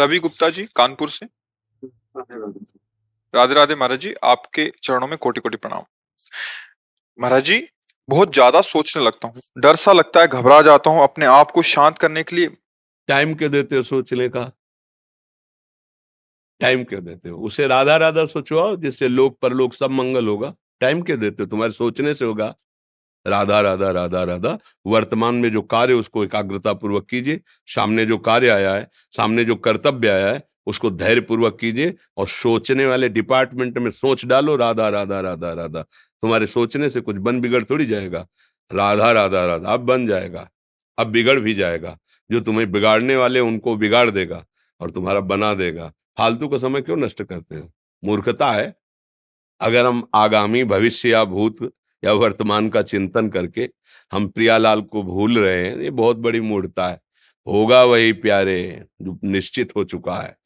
रवि गुप्ता जी, कानपुर से। राधे राधे महाराज जी, आपके चरणों में कोटि कोटि प्रणाम। महाराज जी, बहुत ज़्यादा सोचने लगता हूँ। डर सा लगता है, घबरा जाता हूँ, अपने आप को शांत करने के लिए। टाइम क्यों देते हो सोचने का? टाइम क्यों देते हो? उसे राधा राधा सोचवाओ, जिससे लोक परलोक सब मंगल होगा। टाइम क्यों देते हो? तुम्हारे सोचने से होगा। राधा राधा राधा राधा, वर्तमान में जो कार्य उसको एकाग्रता पूर्वक कीजिए। सामने जो कार्य आया है, सामने जो कर्तव्य आया है, उसको धैर्य पूर्वक कीजिए और सोचने वाले डिपार्टमेंट में सोच डालो, राधा राधा राधा राधा। तुम्हारे सोचने से कुछ बन बिगड़ थोड़ी जाएगा। राधा राधा राधा, अब बन जाएगा, अब बिगड़ भी जाएगा। जो तुम्हें बिगाड़ने वाले उनको बिगाड़ देगा और तुम्हारा बना देगा। फालतू का समय क्यों नष्ट करते हो? मूर्खता है। अगर हम आगामी भविष्य या भूत या वर्तमान का चिंतन करके हम प्रियालाल को भूल रहे हैं, ये बहुत बड़ी मूर्ता है। होगा वही प्यारे, जो निश्चित हो चुका है।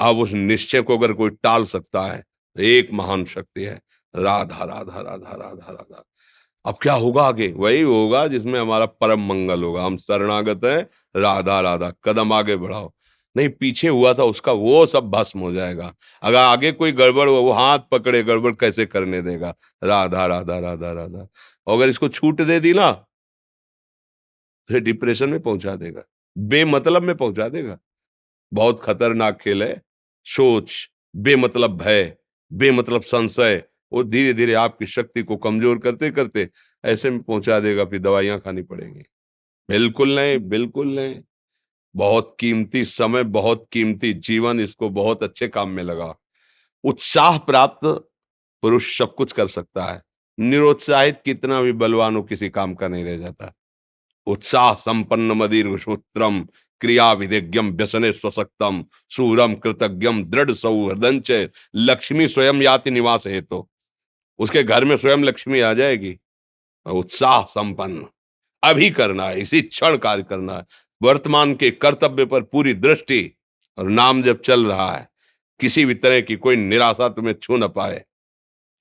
अब उस निश्चय को अगर कोई टाल सकता है तो एक महान शक्ति है, राधा राधा राधा राधा राधा। अब क्या होगा आगे? वही होगा जिसमें हमारा परम मंगल होगा। हम शरणागत हैं, राधा राधा, कदम आगे बढ़ाओ। नहीं, पीछे हुआ था, उसका वो सब भस्म हो जाएगा। अगर आगे कोई गड़बड़ हुआ, वो हाथ पकड़े, गड़बड़ कैसे करने देगा? राधा राधा राधा राधा। अगर इसको छूट दे दी ना, फिर डिप्रेशन में पहुँचा देगा। बेमतलब में पहुँचा देगा। बहुत खतरनाक खेल है। सोच, बेमतलब भय, बेमतलब संशय, वो धीरे धीरे आपकी शक्ति को कमज़ोर करते करते ऐसे में पहुँचा देगा, फिर दवाइयाँ खानी पड़ेंगी। बिल्कुल नहीं बिल्कुल नहीं। बहुत कीमती समय, बहुत कीमती जीवन इसको बहुत अच्छे काम में लगा। उत्साह प्राप्त पुरुष सब कुछ कर सकता है। निरुत्साहित कितना भी बलवान हो किसी काम का नहीं रह जाता। उत्साह संपन्न मदिर सूत्रम, क्रिया विधिज्ञम व्यसने स्वसक्तम, सूरम कृतज्ञम दृढ़ सौहृदंच लक्ष्मी स्वयं याति निवास हेतु। तो उसके घर में स्वयं लक्ष्मी आ जाएगी। उत्साह संपन्न। अभी करना है, इसी क्षण कार्य करना है। वर्तमान के कर्तव्य पर पूरी दृष्टि और नाम जब चल रहा है, किसी भी तरह की कोई निराशा तुम्हें छू न पाए।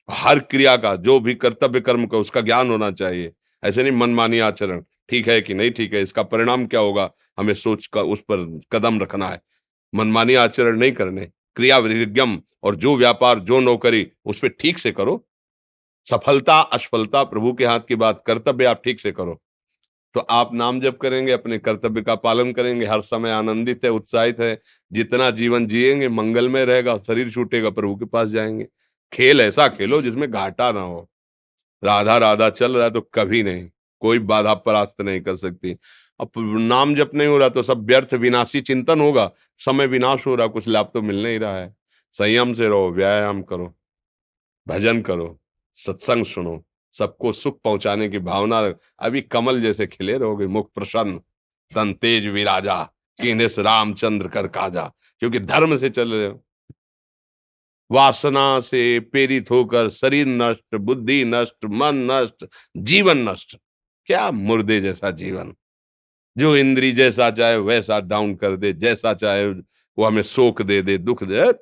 हर क्रिया का, जो भी कर्तव्य कर्म का, उसका ज्ञान होना चाहिए। ऐसे नहीं मनमानी आचरण, ठीक है कि नहीं ठीक है, इसका परिणाम क्या होगा? हमें सोच कर उस पर कदम रखना है। मनमानी आचरण नहीं करने क्रिया विधिज्ञम और जो व्यापार, जो नौकरी, उस पर ठीक से करो। सफलता असफलता प्रभु के हाथ की बात, कर्तव्य आप ठीक से करो। तो आप नाम जप करेंगे, अपने कर्तव्य का पालन करेंगे, हर समय आनंदित है, उत्साहित है, जितना जीवन जिएँगे मंगल में रहेगा शरीर छूटेगा, प्रभु के पास जाएँगे। खेल ऐसा खेलो जिसमें घाटा ना हो। राधा राधा चल रहा है तो कभी नहीं, कोई बाधा परास्त नहीं कर सकती। अब नाम जप नहीं हो रहा तो सब व्यर्थ, विनाशी चिंतन होगा, समय विनाश हो रहा, कुछ लाभ तो मिल नहीं रहा है। संयम से रहो, व्यायाम करो, भजन करो, सत्संग सुनो। सबको सुख पहुँचाने की भावना अभी कमल जैसे खिले रहोगे, मुख प्रसन्न, तन तेज विराजा किनेस रामचंद्र कर काजा, क्योंकि धर्म से चल रहे हो। वासना से प्रेरित होकर शरीर नष्ट, बुद्धि नष्ट, मन नष्ट, जीवन नष्ट। क्या मुर्दे जैसा जीवन। जो इंद्री जैसा चाहे, वैसा डाउन कर दे, जैसा चाहे, वो हमें शोक दे दे, दुख दे।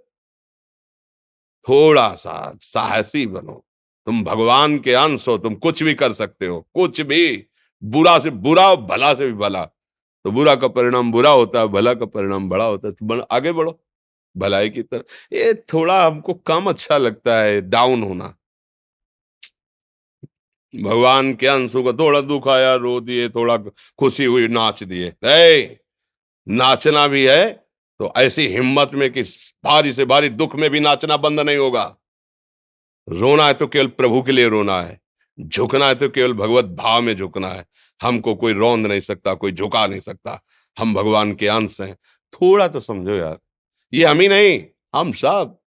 थोड़ा सा साहसी बनो। तुम भगवान के अंश हो, तुम कुछ भी कर सकते हो, कुछ भी, बुरा से बुरा और भला से भी भला। तो बुरा का परिणाम बुरा होता है, भला का परिणाम बड़ा होता है तो आगे बढ़ो, भलाई की तरह ये थोड़ा हमको कम अच्छा लगता है डाउन होना। भगवान के अंशों का थोड़ा दुख आया, रो दिए, थोड़ा खुशी हुई, नाच दिए। नाचना भी है तो ऐसी हिम्मत में कि भारी से भारी दुख में भी नाचना बंद नहीं होगा। रोना है तो केवल प्रभु के लिए रोना है। झुकना है तो केवल भगवत भाव में झुकना है। हमको कोई रौंद नहीं सकता, कोई झुका नहीं सकता। हम भगवान के अंश हैं। थोड़ा तो समझो यार, ये हम ही नहीं, हम सब।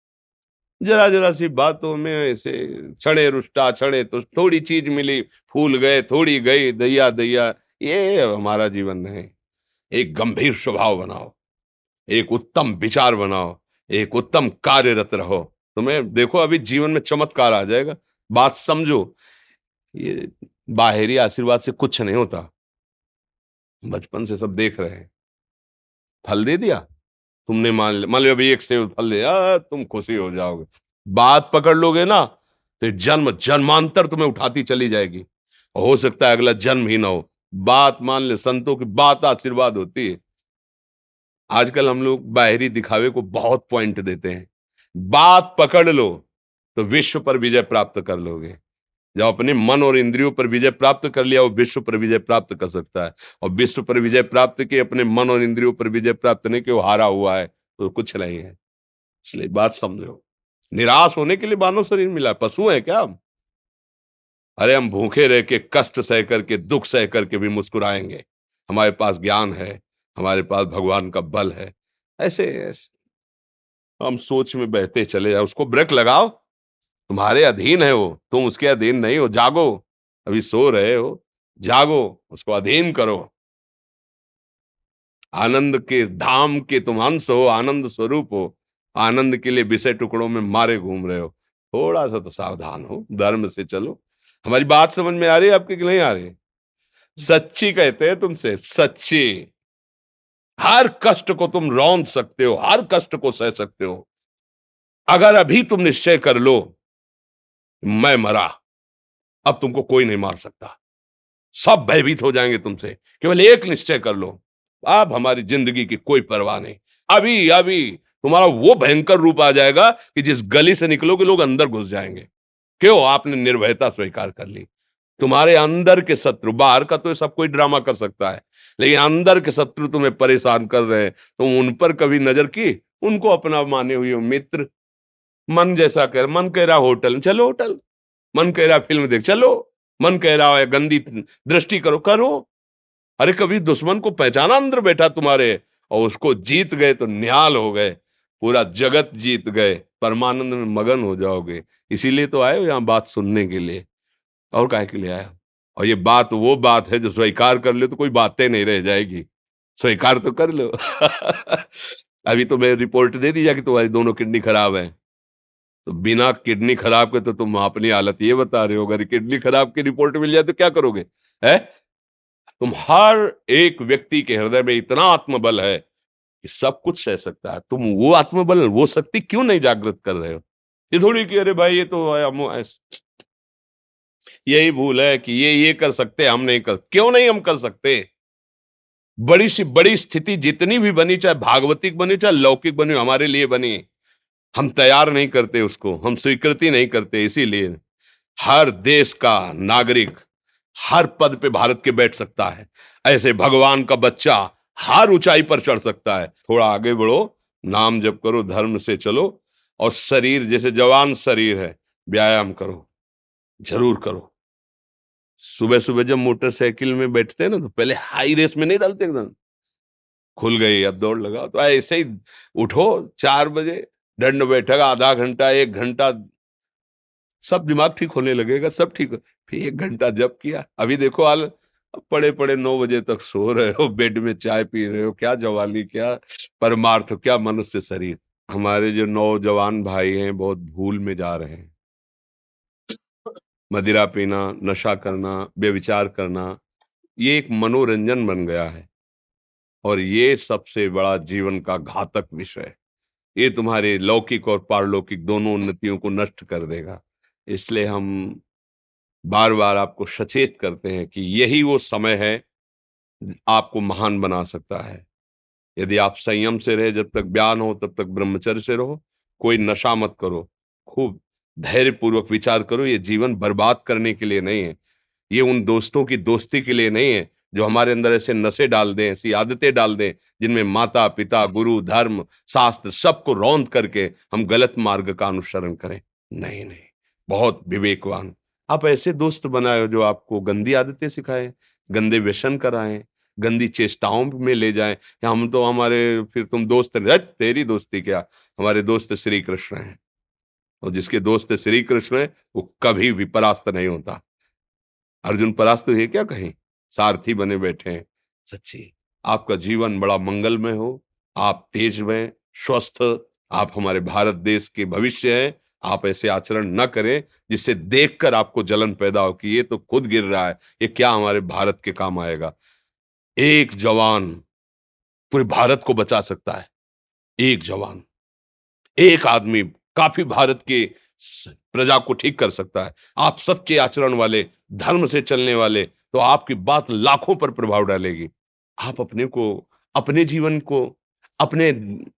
जरा जरा सी बातों में ऐसे छड़े रुष्टा छड़े तो थोड़ी चीज़ मिली, फूल गए, थोड़ी गई दैया दैया ये हमारा जीवन नहीं। एक गंभीर स्वभाव बनाओ। एक उत्तम विचार बनाओ। एक उत्तम कार्यरत रहो। तुम्हें देखो, अभी जीवन में चमत्कार आ जाएगा। बात समझो, ये बाहरी आशीर्वाद से कुछ नहीं होता। बचपन से सब देख रहे हैं। फल दे दिया। तुमने मान लिया मान लिया अभी एक से फल दिया तुम खुशी हो जाओगे। बात पकड़ लोगे ना तो जन्म, जन्मांतर तुम्हें उठाती चली जाएगी। हो सकता है अगला जन्म ही ना हो। बात मान ले, संतों की बात आशीर्वाद होती है। आजकल हम लोग बाहरी दिखावे को बहुत पॉइंट देते हैं। बात पकड़ लो तो विश्व पर विजय प्राप्त कर लोगे। जब अपने मन और इंद्रियों पर विजय प्राप्त कर लिया, वो विश्व पर विजय प्राप्त कर सकता है। और विश्व पर विजय प्राप्त किए अपने मन और इंद्रियों पर विजय प्राप्त नहीं कि वो हारा हुआ है तो कुछ नहीं है। इसलिए बात समझो। निराश होने के लिए मानव शरीर मिला पशु है क्या हम? अरे, हम भूखे रह के, कष्ट सह करके, दुख सह करके भी मुस्कुराएँगे। हमारे पास ज्ञान है, हमारे पास भगवान का बल है। ऐसे ऐसे। हम सोच में बहते चले जाए उसको ब्रेक लगाओ। तुम्हारे अधीन है वो, तुम उसके अधीन नहीं हो। जागो, अभी सो रहे हो। जागो, उसको अधीन करो। आनंद के धाम के तुम अंश हो, आनंद स्वरूप हो। आनंद के लिए विषय टुकड़ों में मारे घूम रहे हो। थोड़ा सा तो सावधान हो, धर्म से चलो। हमारी बात समझ में आ रही है? आपके नहीं आ रही? सच्ची कहते हैं तुमसे, सच्ची। हर कष्ट को तुम रौंद सकते हो, हर कष्ट को सह सकते हो। अगर अभी तुम निश्चय कर लो, मैं मरा, अब तुमको कोई नहीं मार सकता। सब भयभीत हो जाएँगे तुमसे, केवल एक निश्चय कर लो, अब हमारी ज़िंदगी की कोई परवाह नहीं। अभी अभी, तुम्हारा वो भयंकर रूप आ जाएगा कि जिस गली से निकलोगे लोग अंदर घुस जाएँगे। क्यों? आपने निर्भयता स्वीकार कर ली। तुम्हारे अंदर के शत्रु, बाहर का तो सब कोई ड्रामा कर सकता है। लेकिन अंदर के शत्रु तुम्हें परेशान कर रहे हैं तुम उन पर कभी नज़र की? उनको अपना माने हुए मित्र। मन जैसा कर मन कह रहा होटल, चलो होटल। मन कह रहा फ़िल्म देख, चलो। मन कह रहा है, गंदी दृष्टि करो करो। अरे कभी दुश्मन को पहचाना अंदर बैठा तुम्हारे, और उसको जीत गए तो न्याल हो गए। पूरा जगत जीत गए, परमानंद में मगन हो जाओगे। इसीलिए तो आए हो यहाँ बात सुनने के लिए। और काय के लिए आए और ये बात वो बात है जो स्वीकार कर ले तो कोई बातें नहीं रह जाएगी। स्वीकार तो कर लो। अभी तो मैं रिपोर्ट दे दी जा कि तुम्हारी दोनों किडनी खराब है। तो बिना किडनी खराब के तो तुम अपनी हालत ये बता रहे हो, अगर किडनी खराब की रिपोर्ट मिल जाए तो क्या करोगे, है? तुम हर एक व्यक्ति के हृदय में इतना आत्मबल है कि सब कुछ सह सकता है। तुम वो आत्मबल, वो शक्ति क्यों नहीं जागृत कर रहे हो? ये थोड़ी कि अरे भाई ये तो यही भूल है कि ये ये कर सकते, हम नहीं कर, क्यों नहीं हम कर सकते? बड़ी सी, बड़ी स्थिति जितनी भी बनी, चाहे भागवतिक बनी, चाहे लौकिक बनी, हमारे लिए बनी, हम तैयार नहीं करते उसको, हम स्वीकृति नहीं करते, इसीलिए हर देश का नागरिक हर पद पे भारत के बैठ सकता है। ऐसे भगवान का बच्चा हर ऊंचाई पर चढ़ सकता है। थोड़ा आगे बढ़ो, नाम जप करो, धर्म से चलो और शरीर, जैसे जवान शरीर है, व्यायाम करो, ज़रूर करो। सुबह सुबह जब मोटरसाइकिल में बैठते हैं ना तो पहले हाई रेस में नहीं डालते एकदम। खुल गई, अब दौड़ लगा तो ऐसे ही उठो, चार बजे, दंड बैठक, आधा घंटा, एक घंटा। सब दिमाग ठीक होने लगेगा, सब ठीक फिर एक घंटा जब किया। अभी देखो हाल पड़े पड़े नौ बजे तक सो रहे हो, बेड में चाय पी रहे हो, क्या जवानी क्या परमार्थ, क्या मनुष्य शरीर। हमारे जो नौजवान भाई हैं, बहुत भूल में जा रहे हैं। मदिरा पीना, नशा करना, व्यविचार करना, ये एक मनोरंजन बन गया है। और ये सबसे बड़ा जीवन का घातक विषय है। ये तुम्हारे लौकिक और पारलौकिक दोनों उन्नतियों को नष्ट कर देगा। इसलिए हम बार बार आपको सचेत करते हैं कि यही वो समय है, आपको महान बना सकता है। यदि आप संयम से रहे, जब तक बयान हो, तब तक ब्रह्मचर्य से रहो, कोई नशा मत करो। खूब धैर्य पूर्वक विचार करो, ये जीवन बर्बाद करने के लिए नहीं है। ये उन दोस्तों की दोस्ती के लिए नहीं है, जो हमारे अंदर ऐसे नशे डाल दें, ऐसी आदतें डाल दें, जिनमें माता, पिता, गुरु, धर्म, शास्त्र सबको रौंद करके हम गलत मार्ग का अनुसरण करें। नहीं नहीं, बहुत विवेकवान। आप ऐसे दोस्त बनाए जो आपको गंदी आदतें सिखाएँ, गंदे व्यसन कराएँ, गंदी चेष्टाओं में ले जाएँ। हम तो हमारे, फिर तुम दोस्त तेरी दोस्ती क्या? हमारे दोस्त श्री कृष्ण हैं। और जिसके दोस्त श्री कृष्ण है वो कभी भी परास्त नहीं होता। अर्जुन परास्त है क्या कहें? सारथी बने बैठे हैं। सच्ची, आपका जीवन बड़ा मंगलमय हो, आप तेज में स्वस्थ, आप हमारे भारत देश के भविष्य हैं, आप ऐसे आचरण न करें जिससे देखकर आपको जलन पैदा हो कि ये तो खुद गिर रहा है, ये क्या हमारे भारत के काम आएगा? एक जवान पूरे भारत को बचा सकता है, एक जवान, एक आदमी काफ़ी भारत के प्रजा को ठीक कर सकता है। आप सच्चे आचरण वाले, धर्म से चलने वाले तो आपकी बात लाखों पर प्रभाव डालेगी। आप अपने को, अपने जीवन को, अपने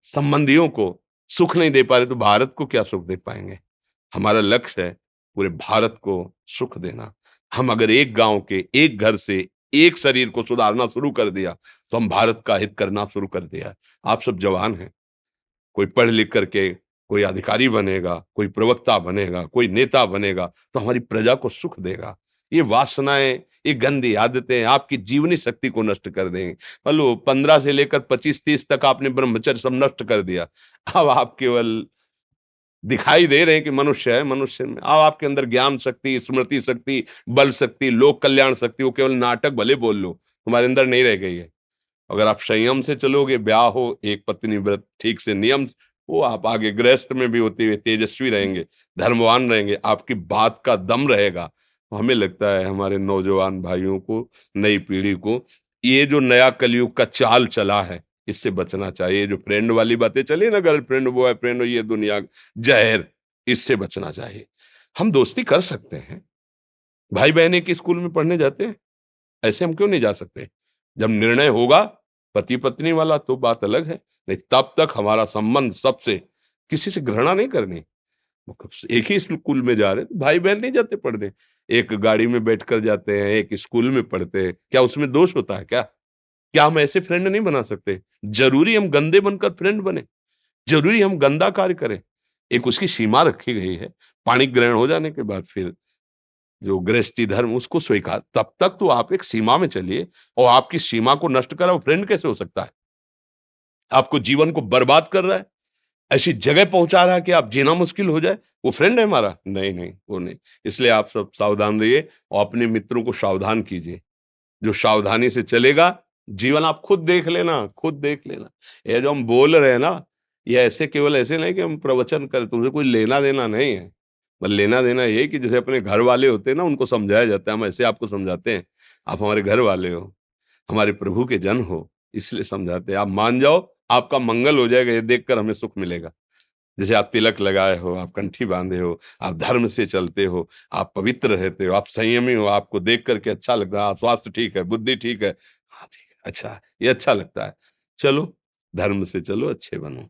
संबंधियों को सुख नहीं दे पा रहे तो भारत को क्या सुख दे पाएँगे? हमारा लक्ष्य है पूरे भारत को सुख देना। हम अगर एक गाँव के, एक घर से, एक शरीर को सुधारना शुरू कर दिया तो हम भारत का हित करना शुरू कर दिया आप सब जवान हैं। कोई पढ़ लिख करके कोई अधिकारी बनेगा, कोई प्रवक्ता बनेगा, कोई नेता बनेगा तो हमारी प्रजा को सुख देगा। ये वासनाएँ, ये गंदी आदतें आपकी जीवनी शक्ति को नष्ट कर देंगे। लो, पंद्रह से लेकर पच्चीस तीस तक आपने ब्रह्मचर्य सब नष्ट कर दिया। अब आप केवल दिखाई दे रहे हैं कि मनुष्य है, मनुष्य में। अब आपके अंदर ज्ञान शक्ति, स्मृति शक्ति, बल शक्ति, लोक कल्याण शक्ति, वो केवल नाटक भले बोल लो, तुम्हारे अंदर नहीं रह गई है। अगर आप संयम से चलोगे, ब्याह हो, एक पत्नी व्रत, ठीक से नियम वो आप आगे गृहस्थ में भी होते हुए तेजस्वी रहेंगे धर्मवान रहेंगे आपकी बात का दम रहेगा। हमें लगता है हमारे नौजवान भाइयों को नई पीढ़ी को ये जो नया कलयुग का चाल चला है इससे बचना चाहिए। जो फ्रेंड वाली बातें चली ना गर्लफ्रेंड बॉयफ्रेंड ये दुनिया जहर इससे बचना चाहिए। हम दोस्ती कर सकते हैं। भाई बहन एक स्कूल में पढ़ने जाते हैं। ऐसे हम क्यों नहीं जा सकते? जब निर्णय होगा पति पत्नी वाला तो बात अलग है। नहीं, तब तक हमारा संबंध सबसे किसी से घृणा नहीं करनी। एक ही स्कूल में जा रहे तो भाई बहन नहीं जाते पढ़ने। एक गाड़ी में बैठ कर जाते हैं, एक स्कूल में पढ़ते हैं। क्या उसमें दोष होता है क्या? क्या हम ऐसे फ्रेंड नहीं बना सकते? ज़रूरी हम गंदे बनकर फ्रेंड बने। ज़रूरी हम गंदा कार्य करें। एक उसकी सीमा रखी गई है। पानी ग्रहण हो जाने के बाद फिर जो गृहस्थी धर्म, उसको स्वीकार। तब तक तो आप एक सीमा में चलिए और आपकी सीमा को नष्ट करा फ्रेंड कैसे हो सकता है? आपको जीवन को बर्बाद कर रहा है, ऐसी जगह पहुँचा रहा है कि आप जीना मुश्किल हो जाए, वो फ्रेंड है हमारा? नहीं नहीं, वो नहीं। इसलिए आप सब सावधान रहिए और अपने मित्रों को सावधान कीजिए। जो सावधानी से चलेगा, जीवन आप खुद देख लेना, खुद देख लेना। ये जो हम बोल रहे हैं ना, ये ऐसे केवल ऐसे नहीं कि हम प्रवचन करें, तुमसे कोई लेना देना नहीं है। पर लेना देना ये कि जैसे अपने घर वाले होते हैं ना, उनको समझाया जाता है, हम ऐसे आपको समझाते हैं। आप हमारे घर वाले हो, हमारे प्रभु के जन हो, इसलिए समझाते हैं। आप मान जाओ आपका मंगल हो जाएगा, ये देखकर हमें सुख मिलेगा। जैसे आप तिलक लगाए हो, आप कंठी बांधे हो, आप धर्म से चलते हो, आप पवित्र रहते हो, आप संयमी हो, आपको देख करके अच्छा लगता है, स्वास्थ्य ठीक है, बुद्धि ठीक है। हाँ ठीक है अच्छा ये अच्छा लगता है। चलो, धर्म से चलो, अच्छे बनो।